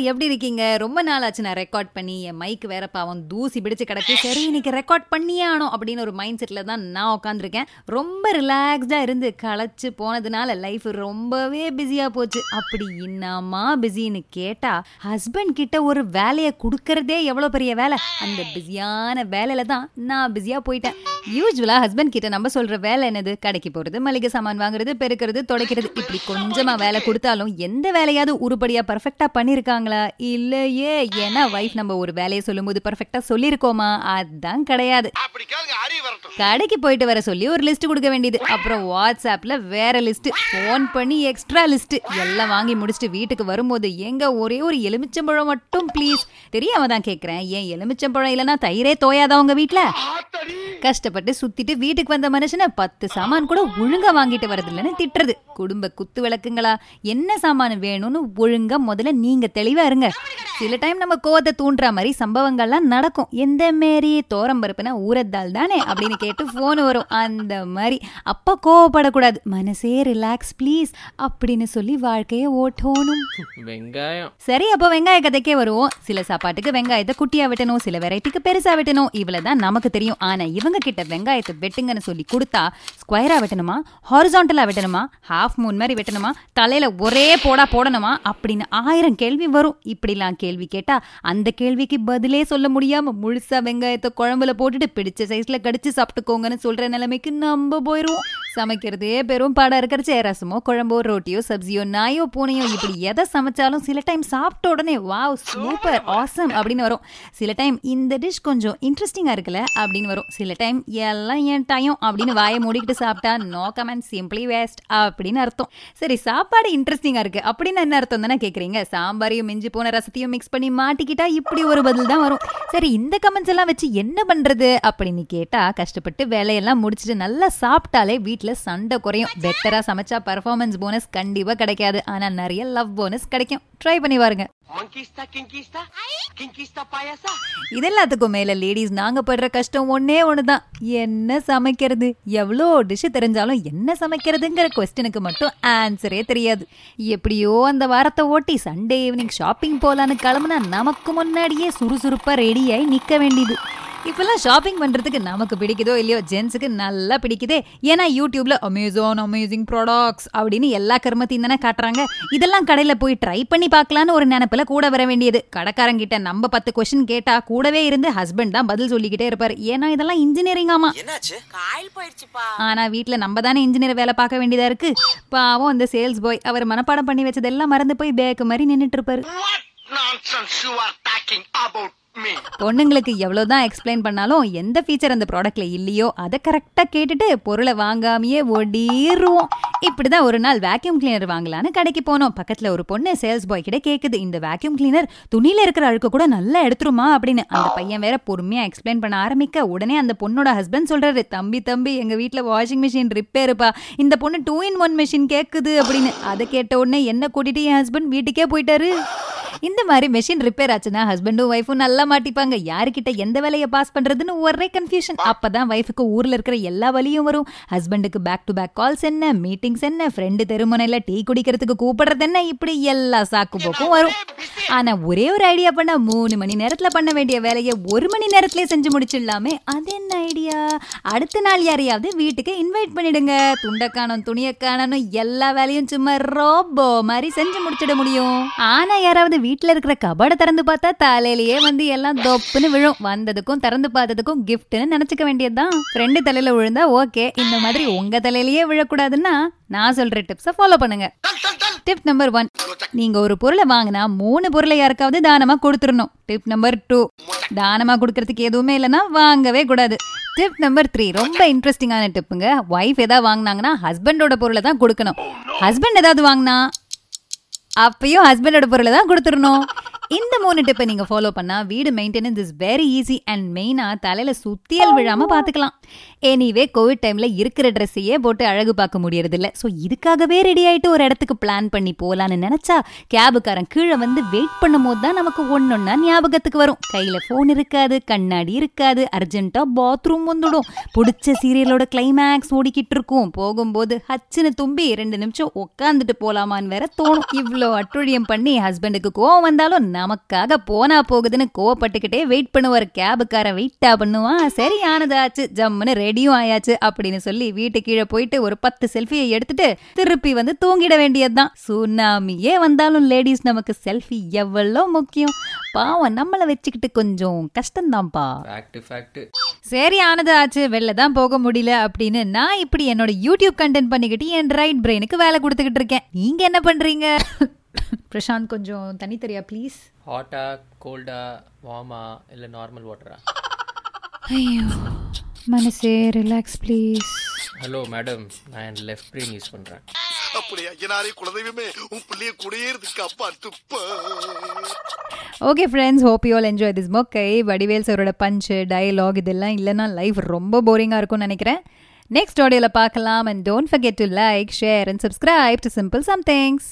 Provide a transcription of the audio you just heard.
எல்லாரும் எப்படி இருக்கீங்க? ரொம்ப நாள் ஆச்சு நான் ரெக்கார்ட் பண்ணி என் மைக் வேற பாவம் தூசி பிடிச்சு கிடக்கு. சரி இன்னைக்கு ரெக்கார்ட் பண்ணியே ஆனோம் அப்படின்னு ஒரு மைண்ட் செட்டில் தான் நான் உட்காந்துருக்கேன் ரொம்ப ரிலாக்ஸ்டாக இருந்து களைச்சு போனதுனால லைஃப் ரொம்பவே பிஸியாக போச்சு. அப்படி என்னமா பிஸின்னு கேட்டா ஹஸ்பண்ட் கிட்ட ஒரு வேலையை கொடுக்கறதே எவ்வளோ பெரிய வேலை? அந்த பிஸியான வேலையில தான் நான் பிஸியாக போயிட்டேன். யூஸ்வலா ஹஸ்பண்ட் கிட்ட நம்ம சொல்ற வேலை என்னது? கடைக்கு போறது மளிகை சாமான் வாங்குறது பெருக்கிறது தொடைக்கிறது. இப்படி கொஞ்சமா வேலை கொடுத்தாலும் எந்த வேலையாவது உருப்படியா பர்ஃபெக்டா பண்ணிருக்காங்களா இல்லையே. ஏன்னா வைஃப் நம்ம ஒரு வேலையை சொல்லும்போது பர்ஃபெக்டா சொல்லியிருக்கோமா? அதான் கிடையாது. கடைக்கு போயிட்டு வர சொல்லி ஒரு லிஸ்ட் கொடுக்க வேண்டியது. அப்புறம் வாட்ஸ்அப்ல வேற லிஸ்ட் ஃபோன் பண்ணி எக்ஸ்ட்ரா லிஸ்ட் எல்லாம் வாங்கி முடிச்சுட்டு வீட்டுக்கு வரும்போது எங்க ஒரே ஒரு எலுமிச்சம்பழம் மட்டும் ப்ளீஸ் தெரியாம தான் கேக்குறேன். ஏன் எலுமிச்சம்பழம் இல்லைன்னா தயிரே தோயாதா உங்க ஆத்தடி. கஷ்டப்பட்டு சுத்திட்டு வீட்டுக்கு வந்த மனுஷனை பத்து சாமான் கூட ஒழுங்கா வாங்கிட்டு வரதில்லைன்னு திட்டுறது. குடும்ப குத்து விளக்குங்களா? என்ன சாமான் வேணும்னு ஒழுங்கா முதல்ல நீங்க தெளிவா இருங்க. சில டைம் நம்ம கோவத்தை தூண்டுற மாதிரி சம்பவங்கள்லாம் நடக்கும். எந்த மாரி தோரம் பருப்புனா ஊரத்தால் தானே அப்படின்னு கேட்டு ஃபோன் வரும். அந்த மாதிரி. அப்ப கோவப்படக்கூடாது. மனசே ரிலாக்ஸ் ப்ளீஸ் அப்படின்னு சொல்லி வாழ்க்கையை ஓட்டணும். வெங்காயம். சரி அப்போ வெங்காய கதைக்கே வருவோம். சில சாப்பாட்டுக்கு வெங்காயத்தை குட்டியா வெட்டணும் சில வெரைட்டிக்கு பெருசா வெட்டணும். இவ்வளவு தான் நமக்கு தெரியும். ஆனா இவங்க கிட்ட வெங்காயத்தை வெட்டுங்கன்னு சொல்லி கொடுத்தா ஸ்கொயரா வெட்டணுமா? ஹாரிசான்டலா வெட்டணுமா? ஹாஃப் மூன் மாதிரி வெட்டணுமா? தலையில ஒரே போடா போடணுமா? அப்படின்னு ஆயிரம் கேள்வி வரும். இப்படிலாம் கேள்வி கேட்டா அந்த கேள்விக்கு பதிலே சொல்ல முடியாம முழுசா வெங்காயத்தை குழம்புல போட்டுட்டு பிடிச்ச சைஸ்ல கடிச்சு சாப்பிட்டுக்கோங்கன்னு சொல்ற நிலைமைக்கு நம்ம போயிடுவோம் சமைக்கிறதே பெரும் பாடா இருக்கிறச்சே. ரசமோ குழம்போ ரோட்டியோ சப்ஜியோ நாயோ பூனையோ இப்படி எதை சமைச்சாலும் சில டைம் சாப்பிட்ட உடனே வாவ் சூப்பர் ஆசம் அப்படின்னு வரும். சில டைம் இந்த டிஷ் கொஞ்சம் இன்ட்ரெஸ்டிங்கா இருக்குல்ல அப்படின்னு வரும். சில டைம் எல்லாம் என் டயம் அப்படின்னு வாயை மூடிக்கிட்டு சாப்பிட்டா நோ கமெண்ட் சிம்பிளி வேஸ்ட் அப்படின்னு அர்த்தம். சரி சாப்பாடு இன்ட்ரெஸ்டிங்கா இருக்கு. அப்படின்னு என்ன அர்த்தம் தானே கேக்குறீங்க? சாம்பாரையும் மிஞ்சி போன ரசத்தையும் மிக்ஸ் பண்ணி மாட்டிக்கிட்டா இப்படி ஒரு பதில் தான் வரும். சரி இந்த கமெண்ட்ஸ் எல்லாம் வச்சு என்ன பண்றது அப்படின்னு கேட்டா கஷ்டப்பட்டு வேலையெல்லாம் முடிச்சுட்டு நல்லா சாப்பிட்டாலே வீட்டில் சண்டை குறையும். பெட்டரா சமைச்சா பர்ஃபார்மன்ஸ் போனஸ் கண்டிப்பா கிடைக்காது. ஆனா நிறைய லவ் போனஸ் கிடைக்கும். ட்ரை பண்ணி பாருங்க. இது எல்லாத்துக்கும் மேல லேடிஸ் நாங்க படுற கஷ்டம் ஒன்னே ஒண்ணுதான். என்ன சமைக்கிறது? எவ்வளோ டிஷ் தெரிஞ்சாலும் என்ன சமைக்கிறதுங்கிற கொஸ்டினுக்கு மட்டும் ஆன்சரே தெரியாது. எப்படியோ அந்த வாரத்தை ஓட்டி சண்டே ஈவினிங் ஷாப்பிங் போலான்னு கிளம்புனா நமக்கு முன்னாடியே சுறுசுறுப்பா ரெடியாகி நிக்க வேண்டியது. இப்பெல்லாம் ஷாப்பிங் பண்றதுக்கு நமக்கு பிடிக்குதோ இல்லையோ ஜென்ஸுக்கு நல்லா பிடிக்குதே. ஏன்னா யூடியூப்ல அமேசான் அமேசிங் ப்ராடக்ட்ஸ் அப்படின்னு எல்லா கர்மத்தையும் தானே காட்டுறாங்க. இதெல்லாம் கடையில போய் ட்ரை பண்ணி பார்க்கலான்னு ஒரு நினைப்புல கூட வர வேண்டியது. கடைக்காரங்கிட்ட நம்ம பத்து கொஸ்டின் கேட்டா கூடவே இருந்து ஹஸ்பண்ட் தான் பதில் சொல்லிக்கிட்டே இருப்பாரு. ஏன்னா இதெல்லாம் இன்ஜினியரிங் ஆமா. ஆனா வீட்ல நம்ம தானே இன்ஜினியர் வேலை பார்க்க வேண்டியதா இருக்கு. பாவம் அந்த சேல்ஸ் பாய் அவர் மனப்பாடம் பண்ணி வச்சதெல்லாம் மறந்து போய் பேக்கு மாதிரி நின்னுட்டு இருப்பாரு. அபௌட் மீ பொண்ணுங்களுக்கு எவ்வளவுதான் எக்ஸ்பிளைன் பண்ணாலும் எந்த ஃபீச்சர் அந்த ப்ராடக்ட்ல இல்லையோ அதை கரெக்டா கேட்டுட்டு பொருளை வாங்காமையே ஒடிருவோம் இப்படிதான் ஒரு நாள் வேக்யூம் கிளீனர் வாங்கலான்னு கடைக்கு போனோம். பக்கத்துல ஒரு பொண்ணு சேல்ஸ் பாய் கிட்ட கேக்குது இந்த வேக்யூம் கிளீனர் துணியில இருக்கிற அழுக்க கூட நல்லா எடுத்துருமா? அப்படின்னு. அந்த பையன் வேற பொறுமையா எக்ஸ்பிளைன் பண்ண ஆரம்பிக்க உடனே அந்த பொண்ணோட ஹஸ்பண்ட் சொல்றாரு தம்பி தம்பி எங்க வீட்டுல வாஷிங் மிஷின் ரிப்பேருப்பா இந்த பொண்ணு டூ இன் ஒன் மிஷின் கேக்குது அப்படின்னு. அதை கேட்ட உடனே என்ன கூட்டிட்டு என் ஹஸ்பண்ட் வீட்டுக்கே போயிட்டாரு. இந்த மாதிரி மெஷின் ரிப்பேர் ஆச்சுன்னா ஹஸ்பண்டும் ஒய்ஃபும் நல்லா மாட்டிப்பாங்க யாருக்கிட்ட எந்த வேலையை பாஸ் பண்றதுன்னு ஒரே கன்ஃபியூஷன் அப்பதான் ஒய்ஃபுக்கு ஊர்ல இருக்கிற எல்லா வழியும் வரும். ஹஸ்பண்டுக்கு பேக் டு பேக் கால்ஸ் என்ன மீட்டிங்ஸ் என்ன ஃப்ரெண்டு தெருமுனையில டீ குடிக்கிறதுக்கு கூப்பிடுறது என்ன இப்படி எல்லா சாக்கு போக்கும் வரும். ஆனா ஒரே ஒரு ஐடியா பண்ணா மூணு மணி நேரத்துல பண்ண வேண்டிய வேலையை ஒரு மணி நேரத்திலே செஞ்சு முடிச்சிடலாமே. அது என்ன ஐடியா அடுத்த நாள் யாரையாவது வீட்டுக்கு இன்வைட் பண்ணிடுங்க. துண்டக்கானம் துணியக்கானனும் எல்லா வேலையும் சும்மா ரோபோ மாதிரி செஞ்சு முடிச்சிட முடியும். ஆனா யாராவது வீட்டுல இருக்கிற கபடை திறந்து பார்த்தா தலையிலேயே வந்து எல்லாம் தொப்புன்னு விழும். வந்ததுக்கும் திறந்து பார்த்ததுக்கும் கிஃப்ட்னு நினைச்சுக்க வேண்டியதுதான். ஃப்ரெண்டு தலையில விழுந்தா ஓகே இந்த மாதிரி உங்க தலையிலேயே விழக்கூடாதுன்னா நான் சொல்ற டிப்ஸை ஃபாலோ பண்ணுங்க. டிப் நம்பர் ஒன் நீங்க ஒரு பொருளை வாங்கினா மூணு பொருளை யாருக்காவது தானமா கொடுத்துடணும். டிப் நம்பர் டூ தானமா கொடுக்கறதுக்கு எதுவுமே இல்லைன்னா வாங்கவே கூடாது. டிப் நம்பர் த்ரீ ரொம்ப இன்ட்ரெஸ்டிங்கான டிப்புங்க ஒய்ஃப் ஏதாவது வாங்கினாங்கன்னா ஹஸ்பண்டோட பொருளை தான் கொடுக்கணும். ஹஸ்பண்ட் ஏதாவது வாங்கினா அப்பயும் ஹஸ்பண்டோட பொருளை தான் கொடுத்துடணும். இந்த மூணு டிப்பை நீங்க ஃபாலோ பண்ணா வீடு maintenance is very easy and மெயினா தலையில சுத்தியல் விழாம பாத்துக்கலாம். எனிவே கோவிட் டைம்ல இருக்கிற ட்ரெஸ்ஸையே போட்டு அழகு பார்க்க முடியறது இல்ல ஸோ இதுக்காகவே ரெடி ஆயிட்டு ஒரு இடத்துக்கு பிளான் பண்ணி போலான்னு நினைச்சா கேபுக்காரன் கீழே வந்து வெயிட் பண்ணும் போது தான் நமக்கு ஒன்னொன்னா ஞாபகத்துக்கு வரும். கையில போன் இருக்காது கண்ணாடி இருக்காது அர்ஜென்ட்டா பாத்ரூம் வந்துடும். பிடிச்ச சீரியலோட கிளைமேக்ஸ் ஓடிக்கிட்டு இருக்கும். போகும்போது ஹச்சுன்னு தும்பி ரெண்டு நிமிஷம் உட்காந்துட்டு போலாமான்னு வேற தோணும். இவ்வளோ அட்டுழியம் பண்ணி ஹஸ்பண்டுக்கு கோவம் வந்தாலும் நமக்காக போனா போகுதுன்னு கோவப்பட்டுக்கிட்டே வெயிட் பண்ணுவார். கேபுக்காரன் வெயிட்டா பண்ணுவான். சரி ஆனதாச்சு ஜம்முன்னு ரெடியும் ஆயாச்சு அப்படின்னு சொல்லி வீட்டு கீழே போயிட்டு ஒரு பத்து செல்ஃபியை எடுத்துட்டு திருப்பி வந்து தூங்கிட வேண்டியதுதான். சுனாமியே வந்தாலும் லேடிஸ் நமக்கு செல்ஃபி எவ்வளோ முக்கியம். பாவம் நம்மளை வச்சுக்கிட்டு கொஞ்சம் கஷ்டம்தான்ப்பா. சரி ஆனது ஆச்சு வெளில தான் போக முடியல அப்படின்னு நான் இப்படி என்னோட யூடியூப் கண்டென்ட் பண்ணிக்கிட்டு என் ரைட் பிரெயினுக்கு வேலை கொடுத்துக்கிட்டு இருக்கேன். நீங்க என்ன பண்றீங்க? பிரசாந்த் கொஞ்சம் தண்ணி தெரியா ப்ளீஸ் ஹாட்டா கோல்டா வார்மா இல்லை நார்மல் வாட்டரா ஐயோ மனசே ரிலாக்ஸ் ப்ளீஸ் ஹலோ மேடம் நான் லெஃப்ட் பிரெயின் யூஸ் பண்ணுறேன் அப்படி ஐயனாரே குலதெய்வமே உன் பிள்ளைய குடியேறதுக்கு அப்பா துப்ப okay friends hope you all enjoy this மொக்கை Vadivel சரோட பஞ்சு டயலாக் இதெல்லாம் இல்லைன்னா லைஃப் ரொம்ப போரிங்காக இருக்கும்னு நினைக்கிறேன். நெக்ஸ்ட் ஆடியோவில் பார்க்கலாம் and don't forget to like share and subscribe to simple somethings